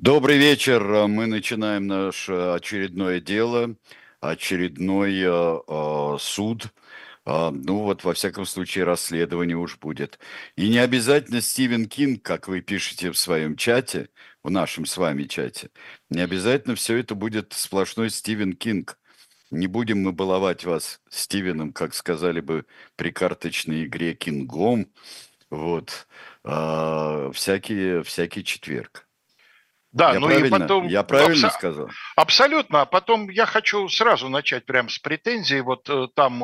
Добрый вечер. Мы начинаем наше очередное дело, очередной э, э, суд. Э, ну вот, во всяком случае, расследование уж будет. И не обязательно Стивен Кинг, как вы пишете в своем чате, в нашем с вами чате, не обязательно все это будет сплошной Стивен Кинг. Не будем мы баловать вас Стивеном, как сказали бы при карточной игре Кингом. Вот. Э, всякий, всякий четверг. Да, я ну и потом... Я правильно абс... сказал? Абсолютно. А потом я хочу сразу начать прямо с претензий. Вот э, там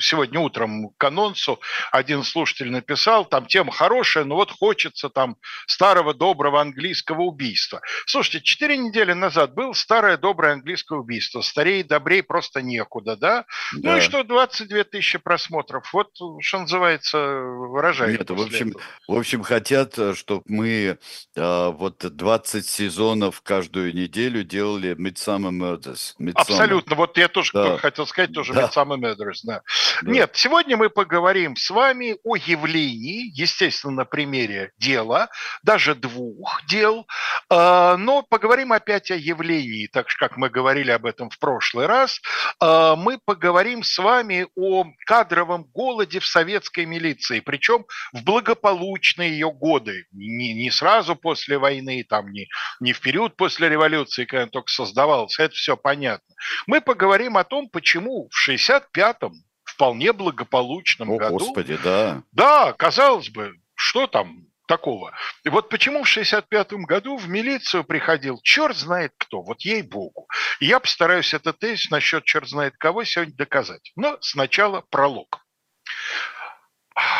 сегодня утром к анонсу один слушатель написал, там тема хорошая, но вот хочется там старого доброго английского убийства. Слушайте, четыре недели назад было старое доброе английское убийство. Старее и добрее просто некуда, да? да? Ну и что, 22 тысячи просмотров. Вот, что называется, выражает. Нет, в общем, в общем, хотят, э, чтобы мы э, вот 20 20 сезонов каждую неделю делали Midsummer Murders. Midsummer. Абсолютно. Вот я тоже да. хотел сказать тоже да. Midsummer Murders. Да. Да. Нет, сегодня мы поговорим с вами о явлении, естественно, на примере дела, даже двух дел, а, но поговорим опять о явлении, так же, как мы говорили об этом в прошлый раз. А, мы поговорим с вами о кадровом голоде в советской милиции, причем в благополучные ее годы, не, не сразу после войны, там, не, не в период после революции, когда он только создавался, это все понятно. Мы поговорим о том, почему в 65-м, вполне благополучном о, году... Господи, да. Да, казалось бы, что там такого. И вот почему в 65 году в милицию приходил черт знает кто, вот ей-богу. И я постараюсь этот тезис насчет черт знает кого сегодня доказать. Но сначала пролог.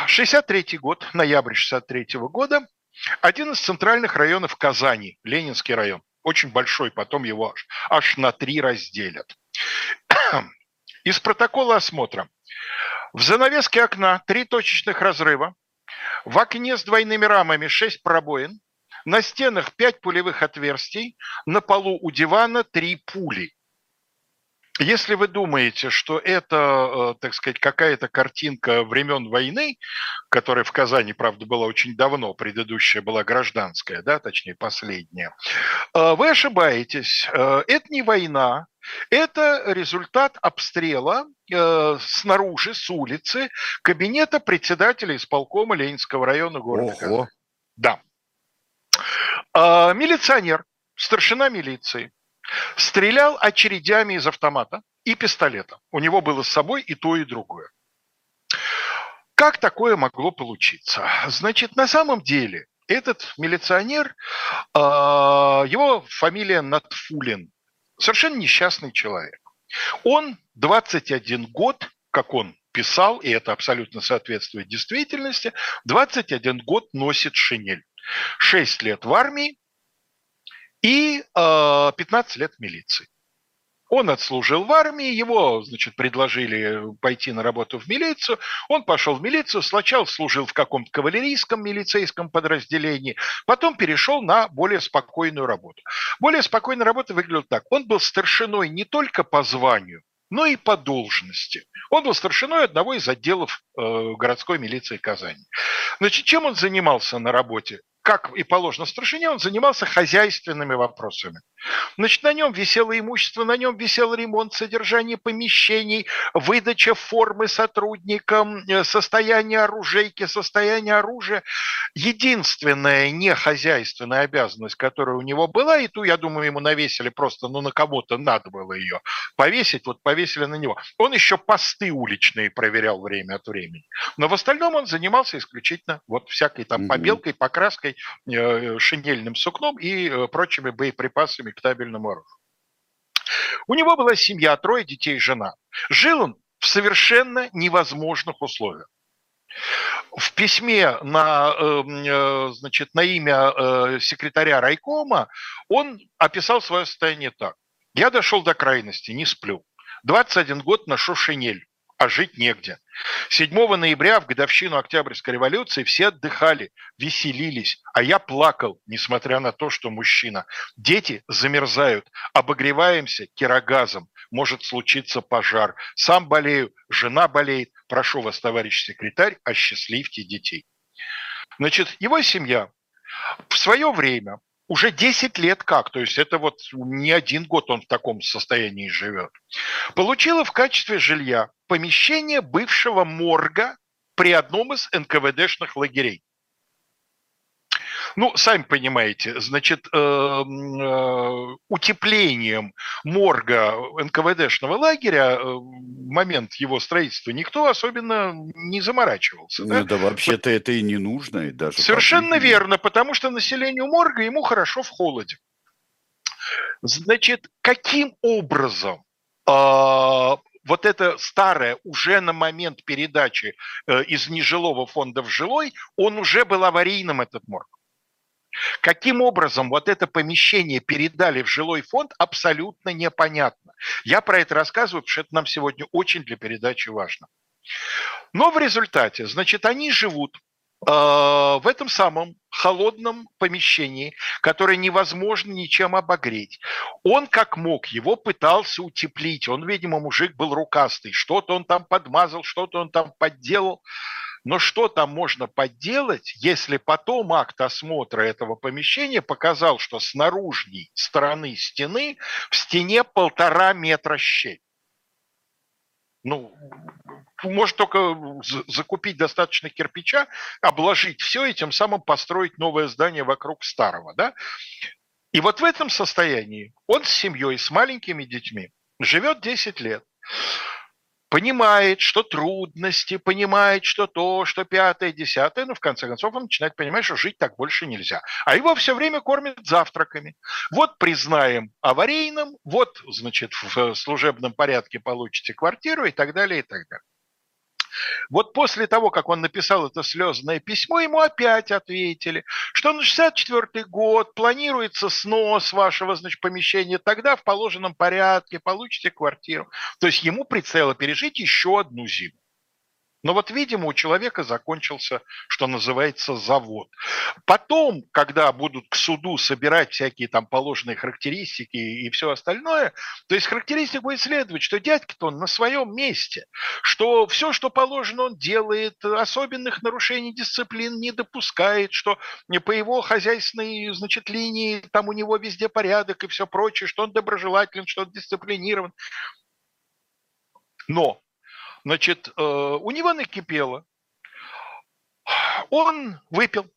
63 год, ноябрь 63 года, один из центральных районов Казани, Ленинский район, очень большой, потом его аж, аж на три разделят. Из протокола осмотра. В занавеске окна три точечных разрыва, в окне с двойными рамами шесть пробоин, на стенах пять пулевых отверстий, на полу у дивана три пули. Если вы думаете, что это, э, так сказать, какая-то картинка времен войны, которая в Казани, правда, была очень давно, предыдущая была гражданская, да, точнее, последняя, э, вы ошибаетесь. Э, это не война, это результат обстрела снаружи, с улицы, кабинета председателя исполкома Ленинского района города Ого. Казани. Да. Милиционер, старшина милиции, Стрелял очередями из автомата и пистолета. У него было с собой и то, и другое. Как такое могло получиться? Значит, на самом деле этот милиционер, а, его фамилия Натфулин, совершенно несчастный человек. Он 21 год, как он писал, и это абсолютно соответствует действительности, 21 год носит шинель. 6 лет в армии, и э, 15 лет в милиции. Он отслужил в армии, его, значит, предложили пойти на работу в милицию. Он пошел в милицию, сначала служил в каком-то кавалерийском милицейском подразделении, потом перешел на более спокойную работу. Более спокойная работа выглядела так. Он был старшиной не только по званию, но и по должности. Он был старшиной одного из отделов э, городской милиции Казани. Значит, чем он занимался на работе? Как и положено старшине, он занимался хозяйственными вопросами. Значит, на нем висело имущество, на нем висел ремонт, содержание помещений, выдача формы сотрудникам, э, состояние оружейки, состояние оружия. Единственная нехозяйственная обязанность, которая у него была, и ту, я думаю, ему навесили просто, ну, на кого-то надо было ее повесить, вот повесили на него. Он еще посты уличные проверял время от времени. Но в остальном он занимался исключительно вот всякой там побелкой, покраской, Э, шинельным сукном и э, прочими боеприпасами к табельному оружию. У него была семья, трое детей жена. Жил он в совершенно невозможных условиях. В письме на, эм, э, значит, на имя секретаря райкома он описал свое состояние так. «Я дошел до крайности, не сплю. 21 год ношу шинель а жить негде. 7 ноября в годовщину Октябрьской революции все отдыхали, веселились, а я плакал, несмотря на то, что мужчина. Дети замерзают, обогреваемся кирогазом, может случиться пожар. Сам болею, жена болеет. Прошу вас, товарищ секретарь, осчастливьте детей. Значит, его семья в свое время Уже 10 лет как, то есть это вот не один год он в таком состоянии живет. Получила в качестве жилья помещение бывшего морга при одном из НКВДшных лагерей. Ну, сами понимаете, значит, э, э, утеплением морга НКВДшного лагеря э, в момент его строительства никто особенно не заморачивался. Ну, да, да вообще-то это и не нужно. И даже Совершенно верно, потому что населению морга ему хорошо в холоде. Значит, каким образом вот это старое, уже на момент передачи из нежилого фонда в жилой, он уже был аварийным, этот морг. Каким образом вот это помещение передали в жилой фонд, абсолютно непонятно. Я про это рассказываю, потому что это нам сегодня очень для передачи важно. Но в результате, значит, они живут э, в этом самом холодном помещении, которое невозможно ничем обогреть. Он как мог, его пытался утеплить. Он, видимо, мужик был рукастый. Что-то он там подмазал, что-то он там подделал. Но что там можно подделать, если потом акт осмотра этого помещения показал, что с наружной стороны стены в стене полтора метра щель? Ну, может только закупить достаточно кирпича, обложить все и тем самым построить новое здание вокруг старого, да? И вот в этом состоянии он с семьей, с маленькими детьми живет 10 лет понимает, что трудности, понимает, что то, что пятое, десятое, но в конце концов он начинает понимать, что жить так больше нельзя. А его все время кормят завтраками. Вот признаем аварийным, вот, значит, в служебном порядке получите квартиру и так далее, и так далее. Вот после того, как он написал это слезное письмо, ему опять ответили, что на 64 год планируется снос вашего значит, помещения, тогда в положенном порядке получите квартиру. То есть ему предстояло пережить еще одну зиму. Но вот, видимо, у человека закончился, что называется, завод. Потом, когда будут к суду собирать всякие там положенные характеристики и все остальное, то есть характеристик будет следовать, что дядька-то он на своем месте, что все, что положено, он делает, особенных нарушений дисциплин не допускает, что по его хозяйственной, значит, линии там у него везде порядок и все прочее, что он доброжелателен, что он дисциплинирован. Но Значит, э, у него накипело. Он выпил,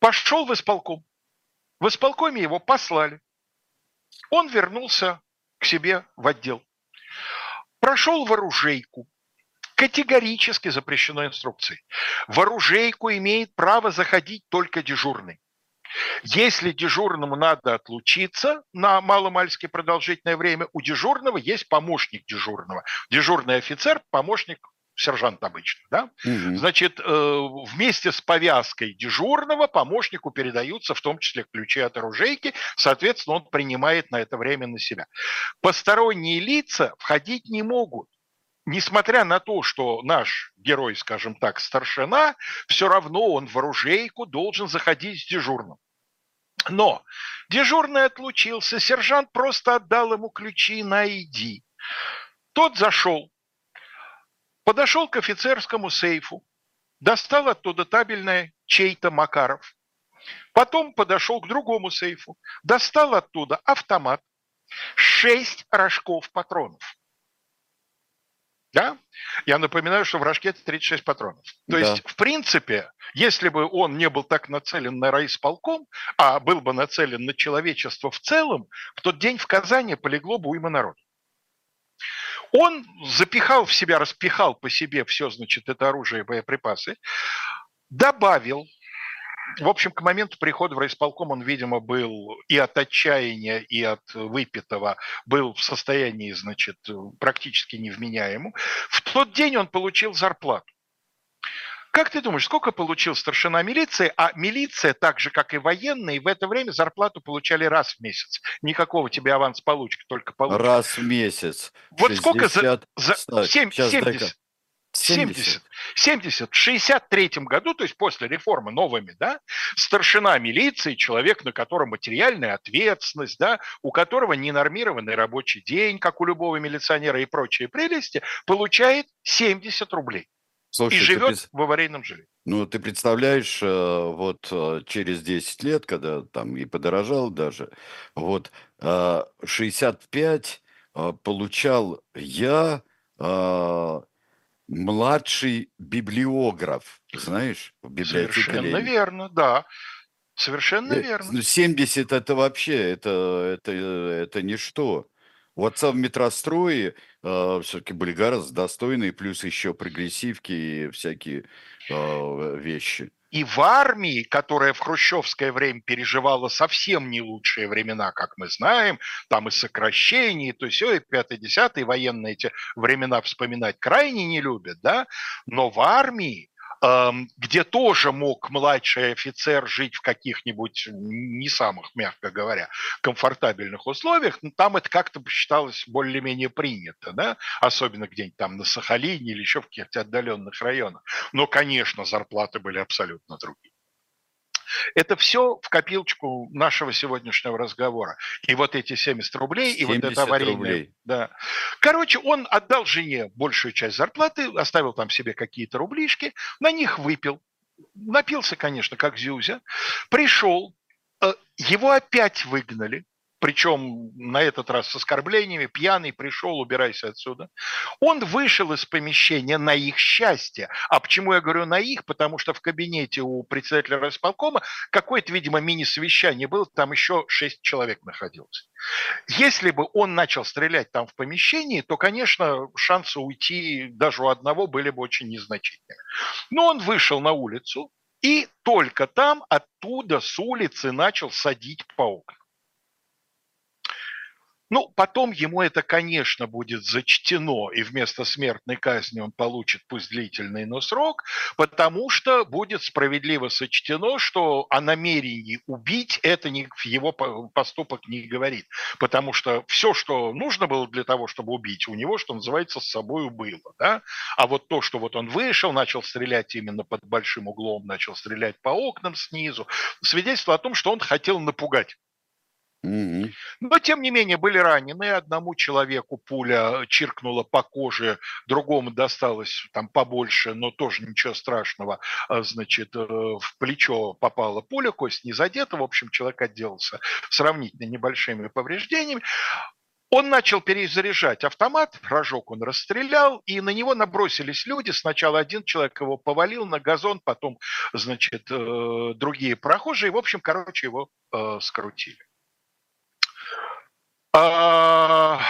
пошел в исполком. В исполкоме его послали. Он вернулся к себе в отдел. Прошел в оружейку. Категорически запрещено инструкцией. В оружейку имеет право заходить только дежурный. Если дежурному надо отлучиться на маломальски продолжительное время, у дежурного есть помощник дежурного. Дежурный офицер – помощник сержант обычно, да? Угу. Значит, э, вместе с повязкой дежурного помощнику передаются в том числе ключи от оружейки, соответственно, он принимает на это время на себя. Посторонние лица входить не могут несмотря на то, что наш герой, скажем так, старшина, все равно он в оружейку должен заходить с дежурным. Но дежурный отлучился, сержант просто отдал ему ключи на иди. Тот зашел, подошел к офицерскому сейфу, достал оттуда табельное чей-то Макаров. Потом подошел к другому сейфу, достал оттуда автомат, шесть рожков патронов. Да? Я напоминаю, что в рожке 36 патронов. То да. есть, в принципе, если бы он не был так нацелен на райисполком, а был бы нацелен на человечество в целом, в тот день в Казани полегло бы уйма народа. Он запихал в себя, распихал по себе все, значит, это оружие и боеприпасы, добавил в общем, к моменту прихода в райисполком он, видимо, был и от отчаяния, и от выпитого, был в состоянии, значит, практически невменяемым. В тот день он получил зарплату. Как ты думаешь, сколько получил старшина милиции? А милиция, так же, как и военные, в это время зарплату получали раз в месяц. Никакого тебе аванс получки, только получки. Раз в месяц. Вот 60, сколько за... за 7, 70, 70. 70. В 63 году, то есть после реформы новыми, да, старшина милиции, человек, на котором материальная ответственность, да, у которого ненормированный рабочий день, как у любого милиционера и прочие прелести, получает 70 рублей. Слушайте, и живет без... в аварийном жилье. Ну, ты представляешь, э, вот э, через 10 лет, когда там и подорожал даже, вот 65 э, получал я младший библиограф, знаешь, в библиотеке Совершенно Ленина. верно, да. Совершенно верно. 70 это вообще, это, это, это ничто. У отца в метрострое э, все-таки были гораздо достойные, плюс еще прогрессивки и всякие э, вещи. И в армии, которая в хрущевское время переживала совсем не лучшие времена, как мы знаем, там и сокращения, то есть и 5-10 военные эти времена вспоминать крайне не любят, да, но в армии где тоже мог младший офицер жить в каких-нибудь не самых, мягко говоря, комфортабельных условиях, но там это как-то считалось более-менее принято, да? особенно где-нибудь там на Сахалине или еще в каких-то отдаленных районах. Но, конечно, зарплаты были абсолютно другие. Это все в копилочку нашего сегодняшнего разговора. И вот эти 70 рублей, 70 и вот это аварийное... Рублей. Да. Короче, он отдал жене большую часть зарплаты, оставил там себе какие-то рублишки, на них выпил. Напился, конечно, как Зюзя. Пришел, э, его опять выгнали причем на этот раз с оскорблениями, пьяный пришел, убирайся отсюда. Он вышел из помещения на их счастье. А почему я говорю на их? Потому что в кабинете у председателя райисполкома какое-то, видимо, мини-совещание было, там еще шесть человек находилось. Если бы он начал стрелять там в помещении, то, конечно, шансы уйти даже у одного были бы очень незначительными. Но он вышел на улицу, и только там, оттуда, с улицы начал садить по окнам. Ну, потом ему это, конечно, будет зачтено, и вместо смертной казни он получит пусть длительный, но срок, потому что будет справедливо сочтено, что о намерении убить это не, его поступок не говорит. Потому что все, что нужно было для того, чтобы убить, у него, что называется, с собой было. Да? А вот то, что вот он вышел, начал стрелять именно под большим углом, начал стрелять по окнам снизу, свидетельство о том, что он хотел напугать но, тем не менее, были ранены. Одному человеку пуля чиркнула по коже, другому досталось там побольше, но тоже ничего страшного. А, значит, э, в плечо попала пуля, кость не задета. В общем, человек отделался сравнительно небольшими повреждениями. Он начал перезаряжать автомат, рожок он расстрелял, и на него набросились люди. Сначала один человек его повалил на газон, потом, значит, э, другие прохожие. В общем, короче, его э, скрутили. А,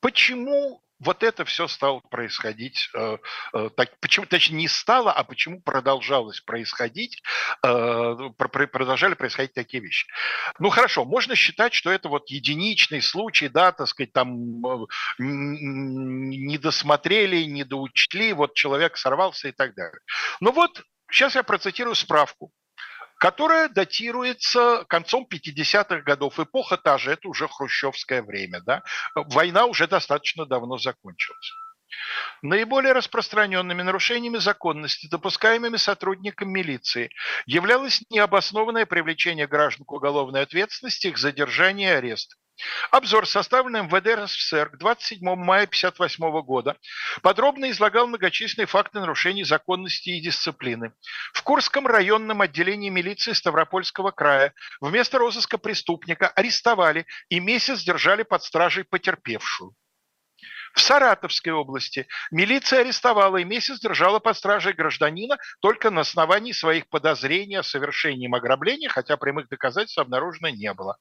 почему вот это все стало происходить, э, э, так, почему, точнее, не стало, а почему продолжалось происходить, э, продолжали происходить такие вещи. Ну, хорошо, можно считать, что это вот единичный случай, да, так сказать, там не досмотрели, не доучли, вот человек сорвался и так далее. Но вот сейчас я процитирую справку которая датируется концом 50-х годов. Эпоха та же, это уже хрущевское время. Да? Война уже достаточно давно закончилась. Наиболее распространенными нарушениями законности, допускаемыми сотрудникам милиции, являлось необоснованное привлечение граждан к уголовной ответственности, их задержание и арест. Обзор, составленный МВД РСФСР к 27 мая 1958 года, подробно излагал многочисленные факты нарушений законности и дисциплины. В Курском районном отделении милиции Ставропольского края вместо розыска преступника арестовали и месяц держали под стражей потерпевшую. В Саратовской области милиция арестовала и месяц держала под стражей гражданина только на основании своих подозрений о совершении ограбления, хотя прямых доказательств обнаружено не было.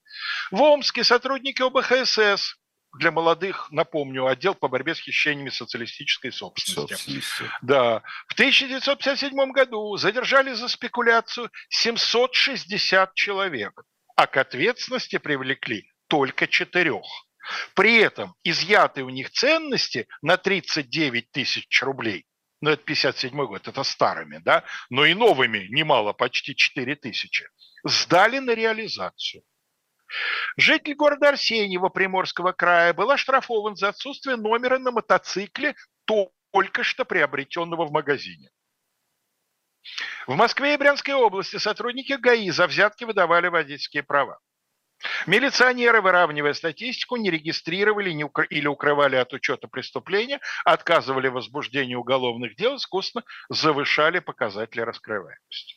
В Омске сотрудники ОБХСС для молодых, напомню, отдел по борьбе с хищениями социалистической собственности. собственности. Да. В 1957 году задержали за спекуляцию 760 человек, а к ответственности привлекли только четырех. При этом изъятые у них ценности на 39 тысяч рублей, ну это 57 год, это старыми, да, но и новыми немало, почти 4 тысячи, сдали на реализацию. Житель города Арсеньева Приморского края был оштрафован за отсутствие номера на мотоцикле, только что приобретенного в магазине. В Москве и Брянской области сотрудники ГАИ за взятки выдавали водительские права. Милиционеры, выравнивая статистику, не регистрировали не укр... или укрывали от учета преступления, отказывали в возбуждении уголовных дел, искусственно завышали показатели раскрываемости.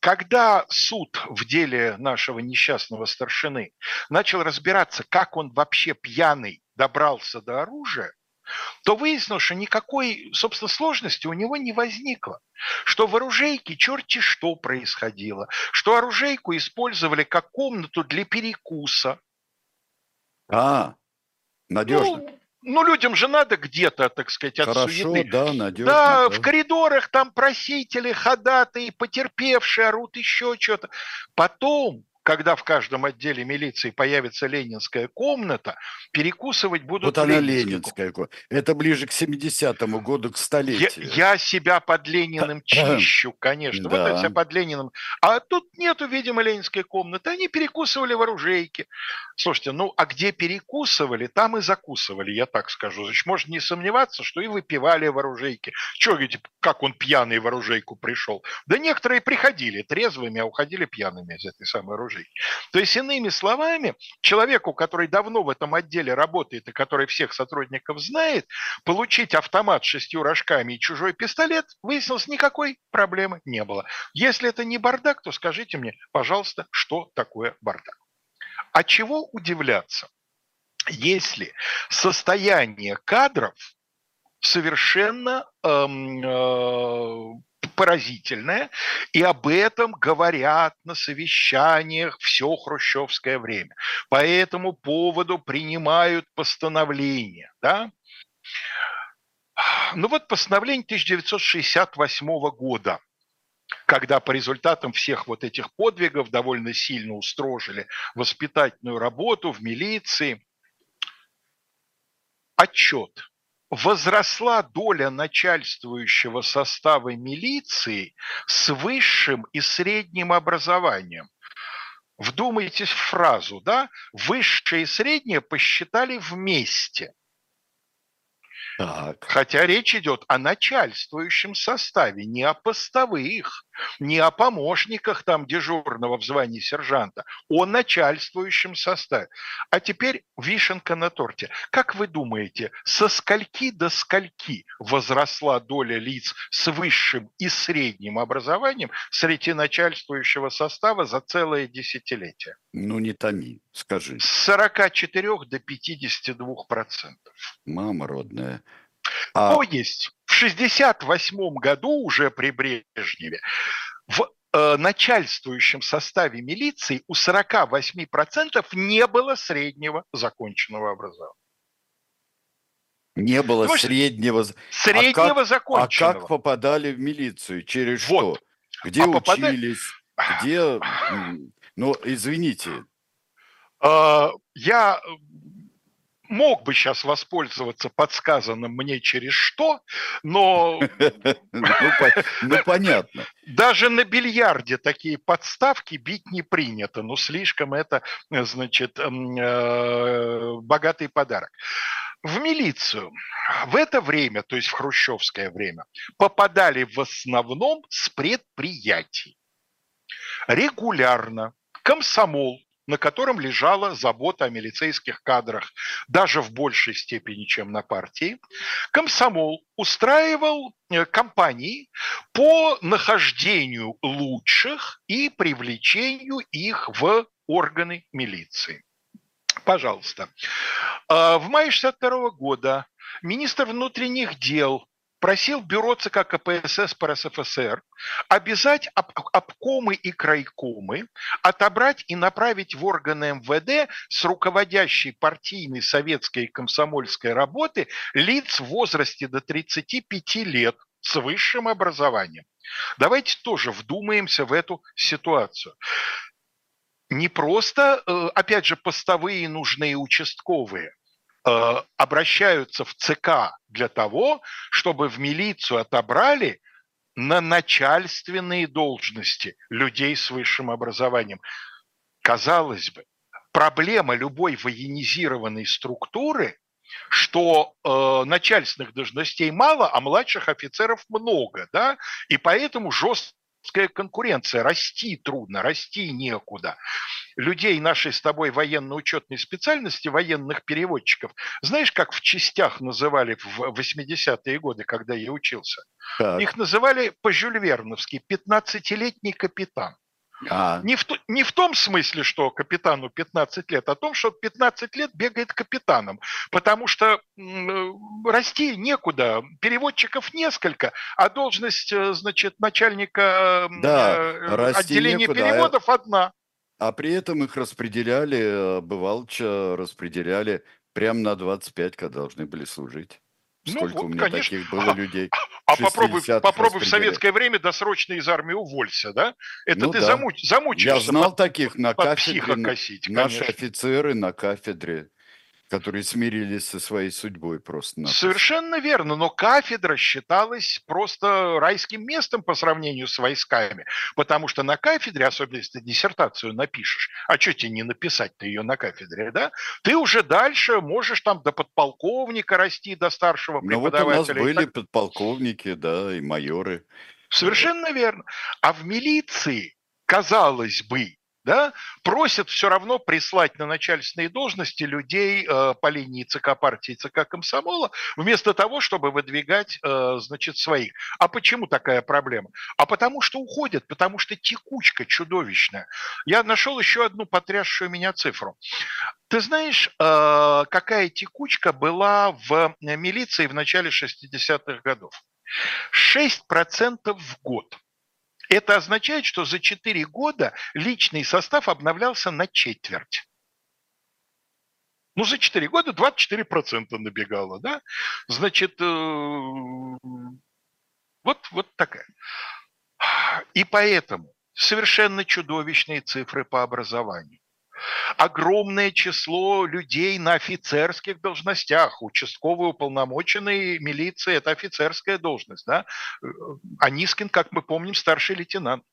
Когда суд в деле нашего несчастного старшины начал разбираться, как он вообще пьяный добрался до оружия, то выяснилось, что никакой, собственно, сложности у него не возникло. Что в оружейке черти что происходило. Что оружейку использовали как комнату для перекуса. А, надежно. Ну, ну, людям же надо где-то, так сказать, от Хорошо, суеты. да, надежно. Да, в коридорах там просители, ходатые, потерпевшие орут еще что-то. Потом когда в каждом отделе милиции появится ленинская комната, перекусывать будут Вот она ленинская. Это ближе к 70-му году, к столетию. Я, я себя под Лениным чищу, конечно. Да. Вот я себя под Лениным. А тут нету, видимо, ленинской комнаты. Они перекусывали в оружейке. Слушайте, ну а где перекусывали, там и закусывали, я так скажу. Значит, можно не сомневаться, что и выпивали в оружейке. Чего, говорите, как он пьяный в оружейку пришел? Да некоторые приходили трезвыми, а уходили пьяными из этой самой оружейки жить. То есть, иными словами, человеку, который давно в этом отделе работает и который всех сотрудников знает, получить автомат с шестью рожками и чужой пистолет, выяснилось, никакой проблемы не было. Если это не бардак, то скажите мне, пожалуйста, что такое бардак. А чего удивляться, если состояние кадров совершенно эм, э, поразительное, и об этом говорят на совещаниях все хрущевское время. По этому поводу принимают постановления. Да? Ну вот постановление 1968 года, когда по результатам всех вот этих подвигов довольно сильно устрожили воспитательную работу в милиции. Отчет возросла доля начальствующего состава милиции с высшим и средним образованием. Вдумайтесь в фразу, да? Высшее и среднее посчитали вместе. Так. Хотя речь идет о начальствующем составе, не о постовых, не о помощниках там дежурного в звании сержанта, о начальствующем составе. А теперь вишенка на торте. Как вы думаете, со скольки до скольки возросла доля лиц с высшим и средним образованием среди начальствующего состава за целое десятилетие? Ну, не томи, скажи. С 44 до 52 процентов. Мама родная. А... То есть 68 году уже при Брежневе в э, начальствующем составе милиции у 48% не было среднего законченного образования. Не было Слушайте, среднего... Среднего а как, законченного. А как попадали в милицию? Через вот. что? Где а учились? Попадали... Где... Ну, извините. А, я мог бы сейчас воспользоваться подсказанным мне через что, но... Ну, ну, понятно. Даже на бильярде такие подставки бить не принято, но слишком это, значит, э, богатый подарок. В милицию в это время, то есть в хрущевское время, попадали в основном с предприятий. Регулярно комсомол на котором лежала забота о милицейских кадрах, даже в большей степени, чем на партии, комсомол устраивал э, кампании по нахождению лучших и привлечению их в органы милиции. Пожалуйста. А, в мае 62 года министр внутренних дел просил бюро ЦК КПСС по РСФСР обязать об, обкомы и крайкомы отобрать и направить в органы МВД с руководящей партийной советской и комсомольской работы лиц в возрасте до 35 лет с высшим образованием. Давайте тоже вдумаемся в эту ситуацию. Не просто, э, опять же, постовые нужные участковые, обращаются в ЦК для того, чтобы в милицию отобрали на начальственные должности людей с высшим образованием. Казалось бы, проблема любой военизированной структуры, что э, начальственных должностей мало, а младших офицеров много, да, и поэтому жестко жесткая конкуренция, расти трудно, расти некуда. Людей нашей с тобой военно-учетной специальности, военных переводчиков, знаешь, как в частях называли в 80-е годы, когда я учился? Так. Их называли по-жюльверновски 15-летний капитан. А. Не, в, не в том смысле, что капитану 15 лет, а том, что 15 лет бегает капитаном. Потому что э, расти некуда, переводчиков несколько, а должность, э, значит, начальника да, э, отделения некуда, а переводов одна. А при этом их распределяли, бывалча распределяли прямо на 25, когда должны были служить. Сколько ну, вот, у меня конечно. таких было людей? А попробуй, попробуй в советское время досрочно из армии уволься, да? Это ну, ты да. замуч, замучишься. Я знал под, таких на кафедре. Косить, наши офицеры на кафедре которые смирились со своей судьбой просто. -напросто. Совершенно верно, но кафедра считалась просто райским местом по сравнению с войсками, потому что на кафедре, особенно если ты диссертацию напишешь, а что тебе не написать-то ее на кафедре, да? Ты уже дальше можешь там до подполковника расти, до старшего преподавателя. Ну вот у нас были так... подполковники, да, и майоры. Совершенно верно. А в милиции, казалось бы, да, просят все равно прислать на начальственные должности людей э, по линии ЦК партии, ЦК комсомола, вместо того, чтобы выдвигать, э, значит, своих. А почему такая проблема? А потому что уходят, потому что текучка чудовищная. Я нашел еще одну потрясшую меня цифру. Ты знаешь, э, какая текучка была в милиции в начале 60-х годов? 6% в год. Это означает, что за 4 года личный состав обновлялся на четверть. Ну, за 4 года 24% набегало, да? Значит, э, вот, вот такая. И поэтому совершенно чудовищные цифры по образованию огромное число людей на офицерских должностях. Участковый уполномоченный милиции – это офицерская должность. Да? А Нискин, как мы помним, старший лейтенант.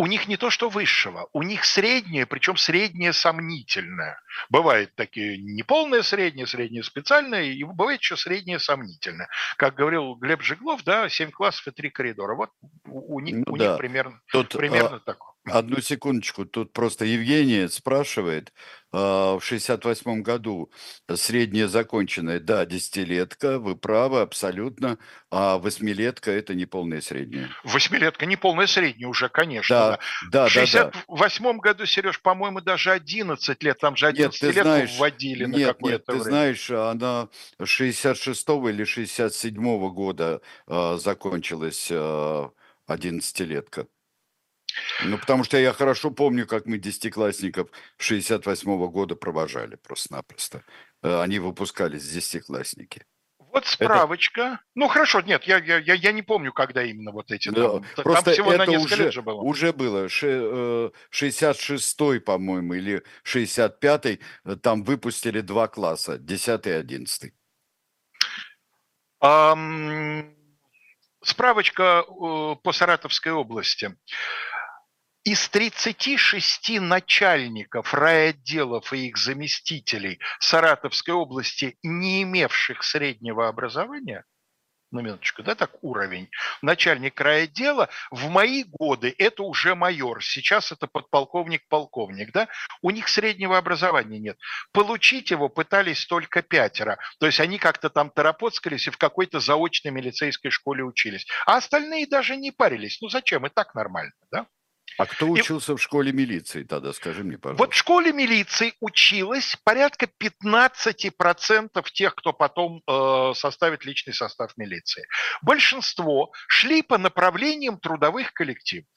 у них не то что высшего, у них среднее, причем среднее сомнительное. Бывает такие неполное среднее, среднее специальное, и бывает еще среднее сомнительное. Как говорил Глеб Жиглов, да, 7 классов и 3 коридора. Вот у них, ну, у да. них примерно, Тут, примерно а, такое. Одну секундочку, тут просто Евгения спрашивает, а, в 68 году средняя законченная, да, десятилетка, вы правы, абсолютно, а восьмилетка – это не полная средняя. Восьмилетка не полная средняя уже, конечно. Да, да. В 68 да, да. году, Сереж, по-моему, даже 11 лет, там же 11 нет, лет знаешь, вводили нет, на какое-то нет, время. ты знаешь, она 66 или 67 года э, закончилась э, 11-летка. Ну, потому что я хорошо помню, как мы десятиклассников 68-го года провожали просто-напросто. Э, они выпускались, десятиклассники. Вот справочка. Это... Ну хорошо, нет, я, я, я не помню, когда именно вот эти. Да, там, просто там всего это на несколько уже, лет же было. Уже было. 66-й, э, по-моему, или 65-й, э, там выпустили два класса, 10 и 11. Um, справочка по Саратовской области. Из 36 начальников райотделов и их заместителей Саратовской области, не имевших среднего образования, на минуточку, да, так уровень, начальник райотдела, в мои годы это уже майор, сейчас это подполковник-полковник, да, у них среднего образования нет. Получить его пытались только пятеро, то есть они как-то там торопоцкались и в какой-то заочной милицейской школе учились. А остальные даже не парились, ну зачем, и так нормально, да. А кто учился и... в школе милиции тогда, скажи мне, пожалуйста. Вот в школе милиции училось порядка 15% тех, кто потом э, составит личный состав милиции. Большинство шли по направлениям трудовых коллективов.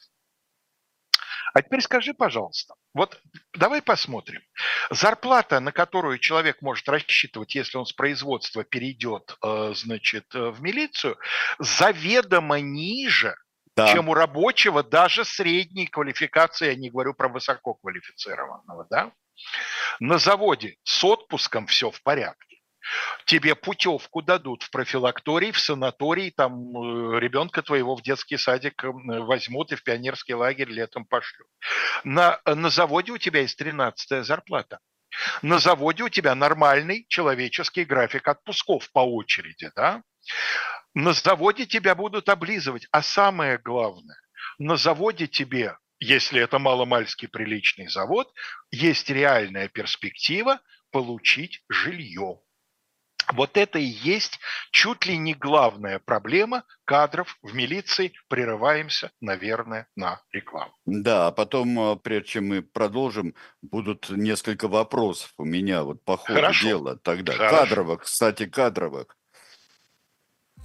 А теперь скажи, пожалуйста, вот давай посмотрим. Зарплата, на которую человек может рассчитывать, если он с производства перейдет, э, значит, э, в милицию, заведомо ниже, да. чем у рабочего даже средней квалификации, я не говорю про высококвалифицированного, да? На заводе с отпуском все в порядке. Тебе путевку дадут в профилакторий, в санаторий, там э, ребенка твоего в детский садик возьмут и в пионерский лагерь летом пошлют. На, на заводе у тебя есть 13 зарплата. На заводе у тебя нормальный человеческий график отпусков по очереди, да? На заводе тебя будут облизывать, а самое главное, на заводе тебе, если это маломальский приличный завод, есть реальная перспектива получить жилье. Вот это и есть чуть ли не главная проблема кадров в милиции. Прерываемся, наверное, на рекламу. Да, а потом, а, прежде чем мы продолжим, будут несколько вопросов у меня вот по ходу Хорошо. дела тогда. Хорошо. Кадровых, кстати, кадровых.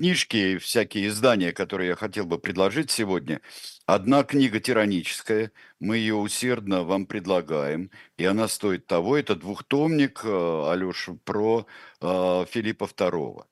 Книжки, всякие издания, которые я хотел бы предложить сегодня. Одна книга тираническая, мы ее усердно вам предлагаем, и она стоит того. Это двухтомник, э, Алеша, про э, Филиппа II.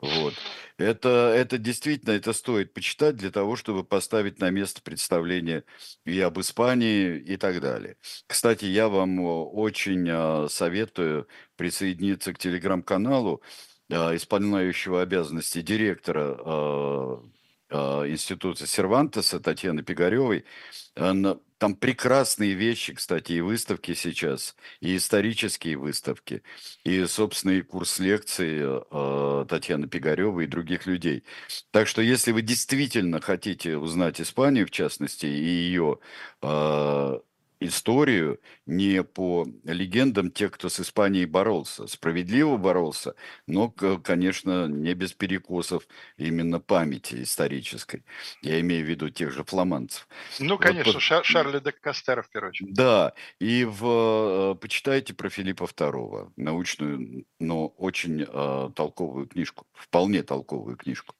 Вот. Это, это действительно, это стоит почитать для того, чтобы поставить на место представление и об Испании и так далее. Кстати, я вам э, очень советую присоединиться к телеграм-каналу исполняющего обязанности директора а, а, института Сервантеса Татьяны Пигаревой. Там прекрасные вещи, кстати, и выставки сейчас, и исторические выставки, и собственный курс лекций Татьяны Пигаревой и других людей. Так что, если вы действительно хотите узнать Испанию, в частности, и ее историю не по легендам тех, кто с Испанией боролся. Справедливо боролся, но, конечно, не без перекосов именно памяти исторической. Я имею в виду тех же фламандцев. Ну, конечно, вот, Шар Шарля де Кастера, в первую очередь. Да, и в, э, почитайте про Филиппа II, научную, но очень э, толковую книжку, вполне толковую книжку.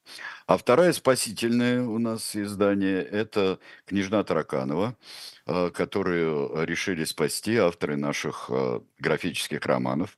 А вторая спасительная у нас издание – это «Княжна Тараканова», э, которую решили спасти авторы наших э, графических романов.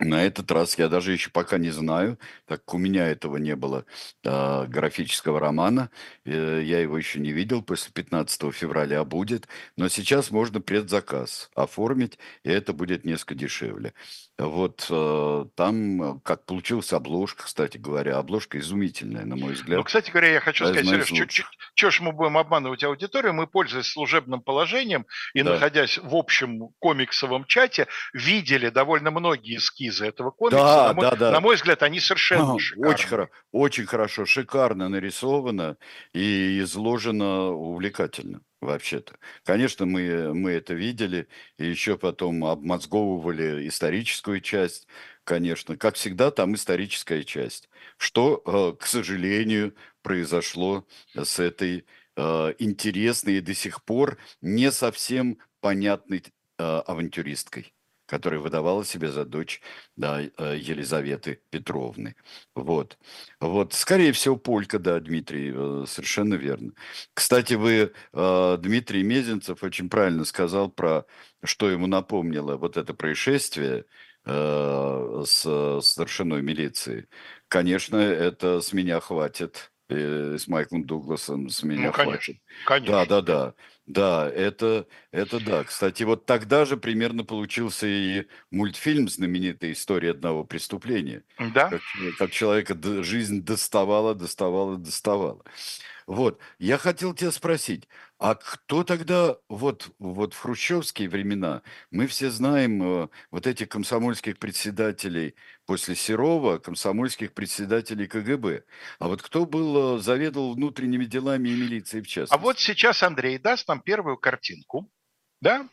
На этот раз я даже еще пока не знаю, так как у меня этого не было э, графического романа, э, я его еще не видел, после 15 февраля будет, но сейчас можно предзаказ оформить, и это будет несколько дешевле. Вот э, там, э, как получилась обложка, кстати говоря, обложка изумительная, на мой взгляд. Ну, кстати говоря, я хочу сказать, Сереж, что ж мы будем обманывать аудиторию, мы, пользуясь служебным положением и да. находясь в общем комиксовом чате, видели довольно многие эскизы этого комикса. Да, на, мой, да, да. на мой взгляд, они совершенно а, шикарные. Очень, хоро, очень хорошо, шикарно нарисовано и изложено увлекательно вообще-то. Конечно, мы, мы это видели, и еще потом обмозговывали историческую часть, конечно. Как всегда, там историческая часть. Что, э, к сожалению, произошло с этой э, интересной и до сих пор не совсем понятной э, авантюристкой которая выдавала себя за дочь да, э, Елизаветы Петровны. Вот. вот. Скорее всего, Полька, да, Дмитрий, э, совершенно верно. Кстати, вы, э, Дмитрий Мезенцев, очень правильно сказал про, что ему напомнило вот это происшествие с старшиной милиции. Конечно, это с меня хватит с Майклом Дугласом с меня ну, конечно, хватит. Конечно. Да, да, да. Да, это, это да. Кстати, вот тогда же примерно получился и мультфильм «Знаменитая история одного преступления». Да. Как, как человека жизнь доставала, доставала, доставала. Вот, я хотел тебя спросить, А кто тогда, вот, вот в хрущевские времена, мы все знаем э, вот этих комсомольских председателей после Серова, комсомольских председателей КГБ. А вот кто был, э, заведовал внутренними делами и милицией в частности? А вот сейчас Андрей даст нам первую картинку, да,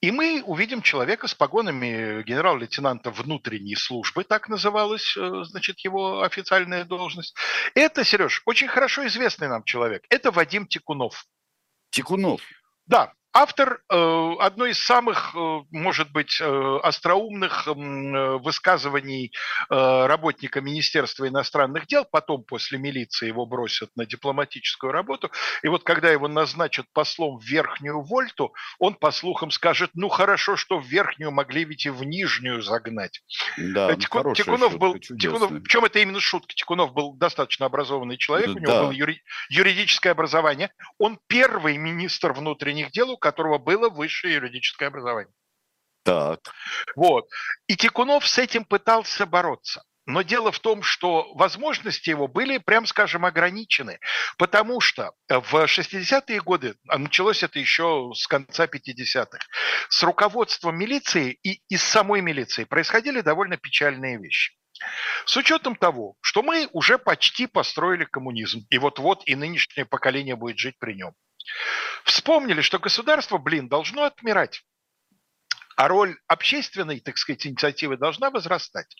и мы увидим человека с погонами генерал-лейтенанта внутренней службы, так называлась, э, значит, его официальная должность. Это, Сереж, очень хорошо известный нам человек. Это Вадим Тикунов. Тикунов. Да, Автор э, одной из самых, э, может быть, э, остроумных э, высказываний э, работника Министерства иностранных дел, потом после милиции его бросят на дипломатическую работу, и вот когда его назначат послом в Верхнюю Вольту, он, по слухам, скажет, ну хорошо, что в Верхнюю могли ведь и в Нижнюю загнать. Да, Э, Тику- Тикунов был, Тикунов, причем это именно шутка, Тикунов был достаточно образованный человек, у него Да. было юри- юридическое образование, он первый министр внутренних дел, которого было высшее юридическое образование. Так, Вот. И Тикунов с этим пытался бороться. Но дело в том, что возможности его были, прям скажем, ограничены, потому что в 60-е годы, а началось это еще с конца 50-х, с руководством милиции и из самой милиции происходили довольно печальные вещи. С учетом того, что мы уже почти построили коммунизм, и вот-вот и нынешнее поколение будет жить при нем, вспомнили, что государство, блин, должно отмирать а роль общественной, так сказать, инициативы должна возрастать.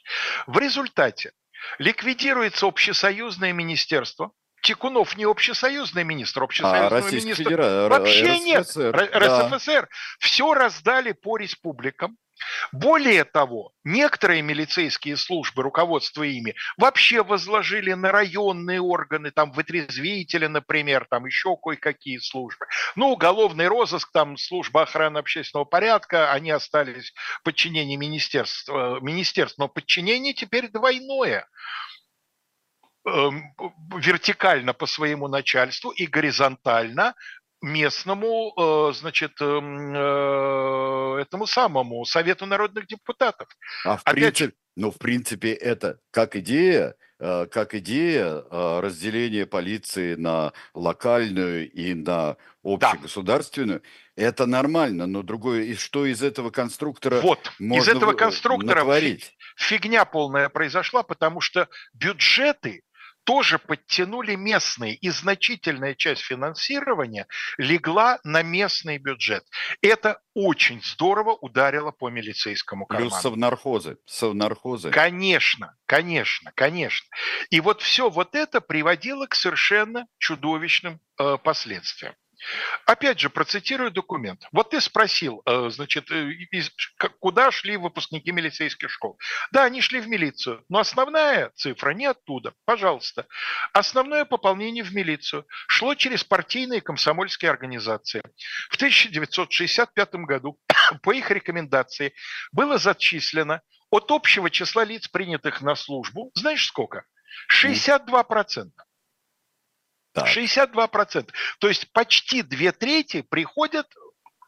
В результате ликвидируется общесоюзное министерство. Тикунов не общесоюзный министр, а общесоюзного Российская министра Федерация, вообще нет. РСФСР, да. РСФСР. Все раздали по республикам. Более того, некоторые милицейские службы, руководство ими, вообще возложили на районные органы, там вытрезвители, например, там еще кое-какие службы. Ну, уголовный розыск, там служба охраны общественного порядка, они остались в подчинении министерства, э, министерств, но подчинение теперь двойное эм, вертикально по своему начальству и горизонтально местному, э, значит, эм, э, этому самому Совету народных депутатов. А в Опять принципе, ну, в принципе, это как идея, э, как идея разделения полиции на локальную и на общегосударственную, это нормально, но другое, и что из этого конструктора Вот, из можно этого вы- конструктора натворить? фигня полная произошла, потому что бюджеты тоже подтянули местные, и значительная часть финансирования легла на местный бюджет. Это очень здорово ударило по милицейскому карману. Плюс совнархозы, совнархозы. Конечно, конечно, конечно. И вот все вот это приводило к совершенно чудовищным э, последствиям. Опять же, процитирую документ. Вот ты спросил, э, значит, э, из- куда шли выпускники милицейских школ. Да, они шли в милицию, но основная цифра не оттуда. Пожалуйста. Основное пополнение в милицию шло через партийные комсомольские организации. В 1965 году по их рекомендации было зачислено от общего числа лиц, принятых на службу, знаешь сколько? 62%. Так. 62%. То есть почти две трети приходят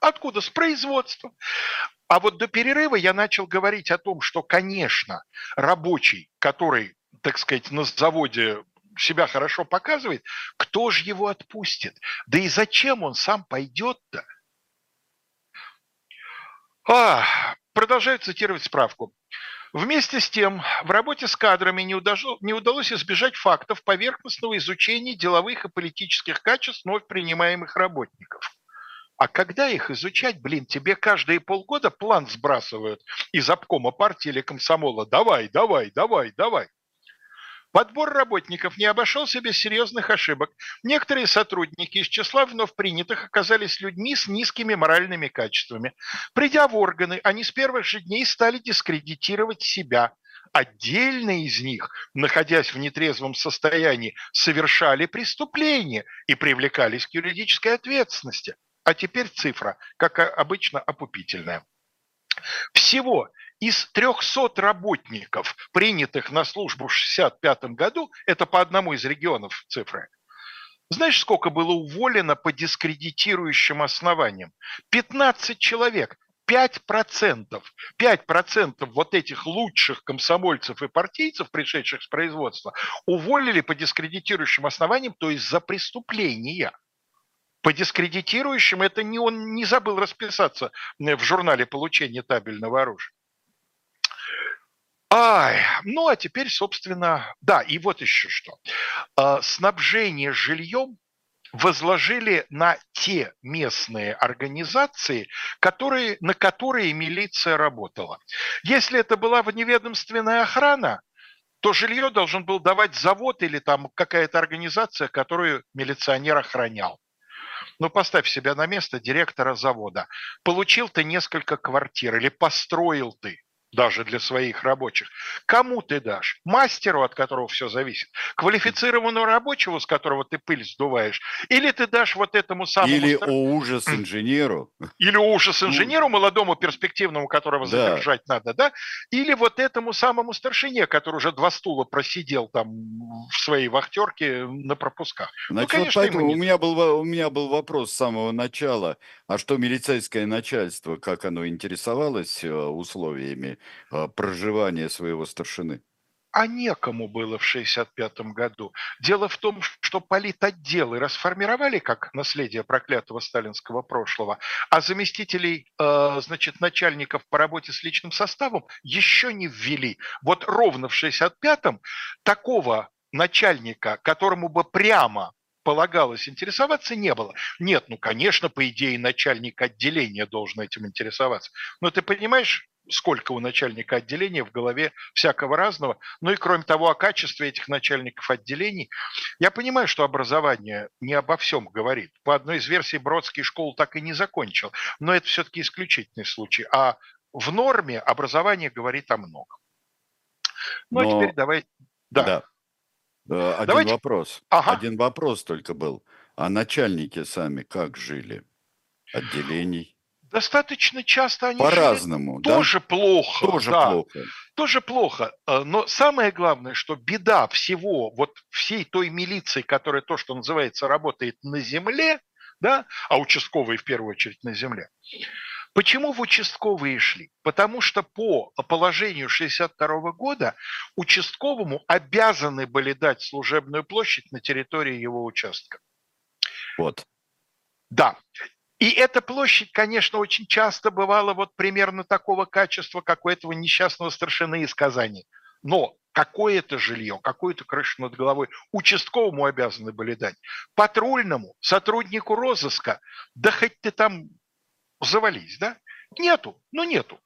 откуда? С производства. А вот до перерыва я начал говорить о том, что, конечно, рабочий, который, так сказать, на заводе себя хорошо показывает, кто же его отпустит? Да и зачем он сам пойдет-то? А, продолжаю цитировать справку. Вместе с тем, в работе с кадрами не, удажо- не удалось избежать фактов поверхностного изучения деловых и политических качеств вновь принимаемых работников. А когда их изучать, блин, тебе каждые полгода план сбрасывают из обкома партии или комсомола. Давай, давай, давай, давай. Подбор работников не обошелся без серьезных ошибок. Некоторые сотрудники из числа вновь принятых оказались людьми с низкими моральными качествами. Придя в органы, они с первых же дней стали дискредитировать себя. Отдельные из них, находясь в нетрезвом состоянии, совершали преступления и привлекались к юридической ответственности. А теперь цифра, как обычно, опупительная. Всего из 300 работников, принятых на службу в 1965 году, это по одному из регионов цифры, знаешь, сколько было уволено по дискредитирующим основаниям? 15 человек. 5%, 5% вот этих лучших комсомольцев и партийцев, пришедших с производства, уволили по дискредитирующим основаниям, то есть за преступления. По дискредитирующим это не он не забыл расписаться в журнале получения табельного оружия. Ай, ну а теперь, собственно, да, и вот еще что. А, снабжение жильем возложили на те местные организации, которые, на которые милиция работала. Если это была вневедомственная охрана, то жилье должен был давать завод или там какая-то организация, которую милиционер охранял. Ну, поставь себя на место директора завода. Получил ты несколько квартир или построил ты даже для своих рабочих. Кому ты дашь? Мастеру, от которого все зависит? Квалифицированному рабочему, с которого ты пыль сдуваешь? Или ты дашь вот этому самому... Или стар... о ужас инженеру. Или ужас инженеру, молодому, перспективному, которого да. задержать надо, да? Или вот этому самому старшине, который уже два стула просидел там в своей вахтерке на пропусках. Ну, Значит, ну, конечно, вот поэтому у меня, был, у меня был вопрос с самого начала. А что милицейское начальство, как оно интересовалось э, условиями проживания своего старшины? а некому было в 1965 году. Дело в том, что политотделы расформировали как наследие проклятого сталинского прошлого, а заместителей, э, значит, начальников по работе с личным составом еще не ввели. Вот ровно в 1965-м такого начальника, которому бы прямо полагалось интересоваться, не было. Нет, ну, конечно, по идее, начальник отделения должен этим интересоваться. Но ты понимаешь, сколько у начальника отделения в голове всякого разного. Ну и кроме того, о качестве этих начальников отделений. Я понимаю, что образование не обо всем говорит. По одной из версий Бродский школу так и не закончил. Но это все-таки исключительный случай. А в норме образование говорит о многом. Ну а Но... а теперь давай... Да. да. Э, один Давайте... вопрос. Ага. Один вопрос только был. А начальники сами как жили? Отделений? Достаточно часто они по-разному, да? тоже плохо, тоже да, плохо, тоже плохо. Э, но самое главное, что беда всего вот всей той милиции, которая то, что называется, работает на земле, да, а участковые в первую очередь на земле. Почему в участковые шли? Потому что по положению 62 года участковому обязаны были дать служебную площадь на территории его участка. Вот. Да. И эта площадь, конечно, очень часто бывала вот примерно такого качества, как у этого несчастного старшины из Казани. Но какое-то жилье, какую-то крышу над головой участковому обязаны были дать. Патрульному, сотруднику розыска, да хоть ты там завались, да? Нету, ну нету.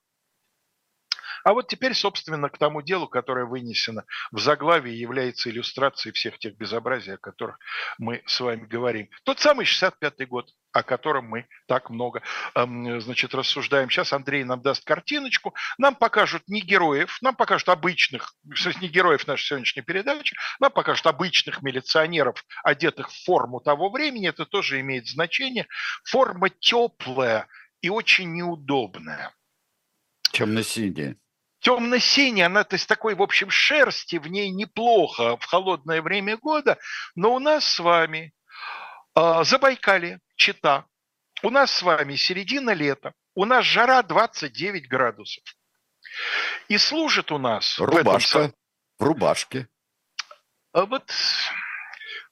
А вот теперь, собственно, к тому делу, которое вынесено в заглавии, является иллюстрацией всех тех безобразий, о которых мы с вами говорим. Тот самый 65-й год, о котором мы так много эм, значит, рассуждаем. Сейчас Андрей нам даст картиночку, нам покажут не героев, нам покажут обычных, не героев нашей сегодняшней передачи, нам покажут обычных милиционеров, одетых в форму того времени, это тоже имеет значение. Форма теплая и очень неудобная. Темно-синяя темно-синяя, она то есть такой, в общем, шерсти в ней неплохо в холодное время года, но у нас с вами э, Забайкалье, Чита, у нас с вами середина лета, у нас жара 29 градусов. И служит у нас... Рубашка, в, этом... в рубашке. А вот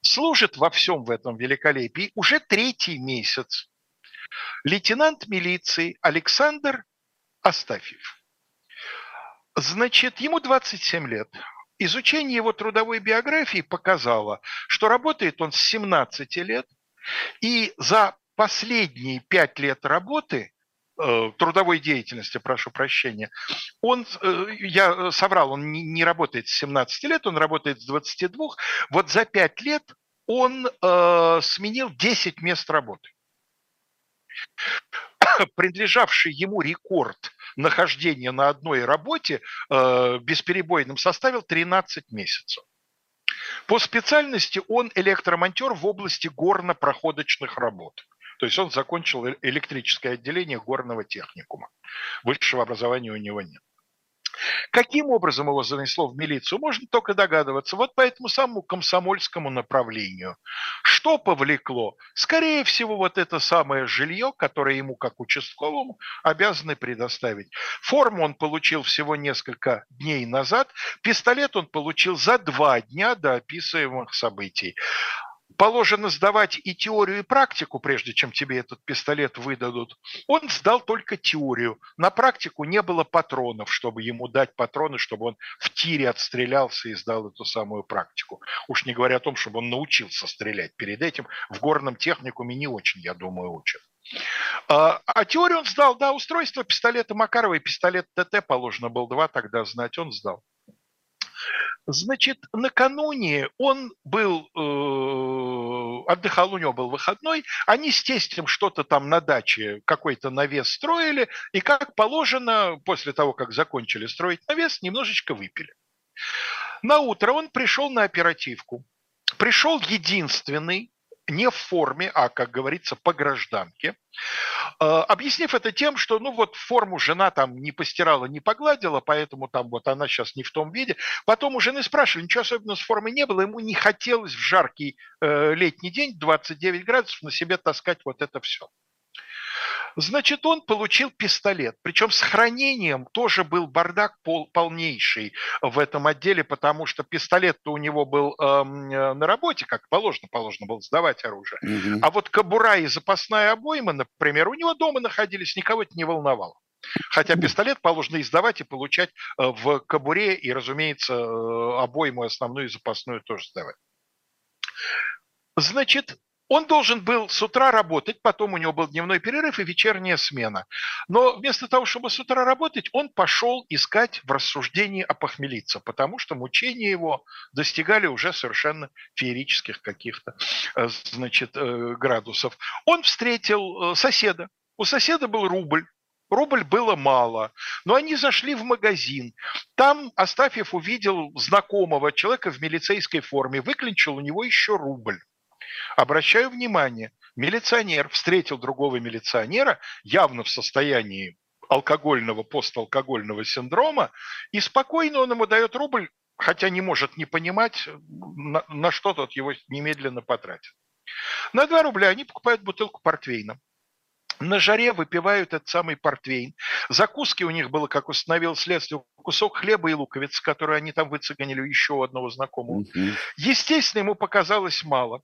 служит во всем в этом великолепии уже третий месяц лейтенант милиции Александр Астафьев. Значит, ему 27 лет. Изучение его трудовой биографии показало, что работает он с 17 лет, и за последние 5 лет работы э, трудовой деятельности, прошу прощения, он, э, я соврал, он не работает с 17 лет, он работает с 22. Вот за 5 лет он э, сменил 10 мест работы. Принадлежавший ему рекорд нахождения на одной работе э, бесперебойным составил 13 месяцев. По специальности он электромонтер в области горно-проходочных работ. То есть он закончил э, электрическое отделение горного техникума. Высшего образования у него нет. Каким образом его занесло в милицию, можно только догадываться. Вот по этому самому комсомольскому направлению. Что повлекло? Скорее всего, вот это самое жилье, которое ему, как участковому, обязаны предоставить. Форму он получил всего несколько дней назад. Пистолет он получил за два дня до описываемых событий. Положено сдавать и теорию, и практику, прежде чем тебе этот пистолет выдадут. Он сдал только теорию. На практику не было патронов, чтобы ему дать патроны, чтобы он в тире отстрелялся и сдал эту самую практику. Уж не говоря о том, чтобы он научился стрелять. Перед этим в горном техникуме не очень, я думаю, учат. А, а теорию он сдал, да, устройство пистолета Макарова и пистолет ТТ положено было два тогда знать, он сдал. Значит, накануне он был, э, отдыхал, у него был выходной, они с тестем что-то там на даче, какой-то навес строили, и как положено, после того, как закончили строить навес, немножечко выпили. На утро он пришел на оперативку. Пришел единственный, не в форме, а, как говорится, по гражданке, а, объяснив это тем, что, ну вот, форму жена там не постирала, не погладила, поэтому там вот она сейчас не в том виде. Потом у жены спрашивали, ничего особенного с формой не было, ему не хотелось в жаркий э, летний день, 29 градусов, на себе таскать вот это все. Значит, он получил пистолет. Причем с хранением тоже был бардак пол, полнейший в этом отделе, потому что пистолет-то у него был эм, э, на работе, как положено, положено было сдавать оружие. Угу. А вот кобура и запасная обойма, например, у него дома находились, никого это не волновало. Хотя пистолет положено издавать и получать э, в кобуре, и, разумеется, э, обойму основную и запасную тоже сдавать. Значит, он должен был с утра работать, потом у него был дневной перерыв и вечерняя смена. Но вместо того, чтобы с утра работать, он пошел искать в рассуждении опохмелиться, потому что мучения его достигали уже совершенно феерических каких-то э, значит, э, градусов. Он встретил э, соседа. У соседа был рубль. Рубль было мало, но они зашли в магазин. Там Астафьев увидел знакомого человека в милицейской форме, выклинчил у него еще рубль. Обращаю внимание, милиционер встретил другого милиционера явно в состоянии алкогольного, посталкогольного синдрома, и спокойно он ему дает рубль, хотя не может не понимать, на, на что тот его немедленно потратит. На 2 рубля они покупают бутылку портвейна. На жаре выпивают этот самый портвейн. Закуски у них было, как установил следствие, кусок хлеба и луковицы, которые они там выцеганили у еще одного знакомого. Естественно, ему показалось мало.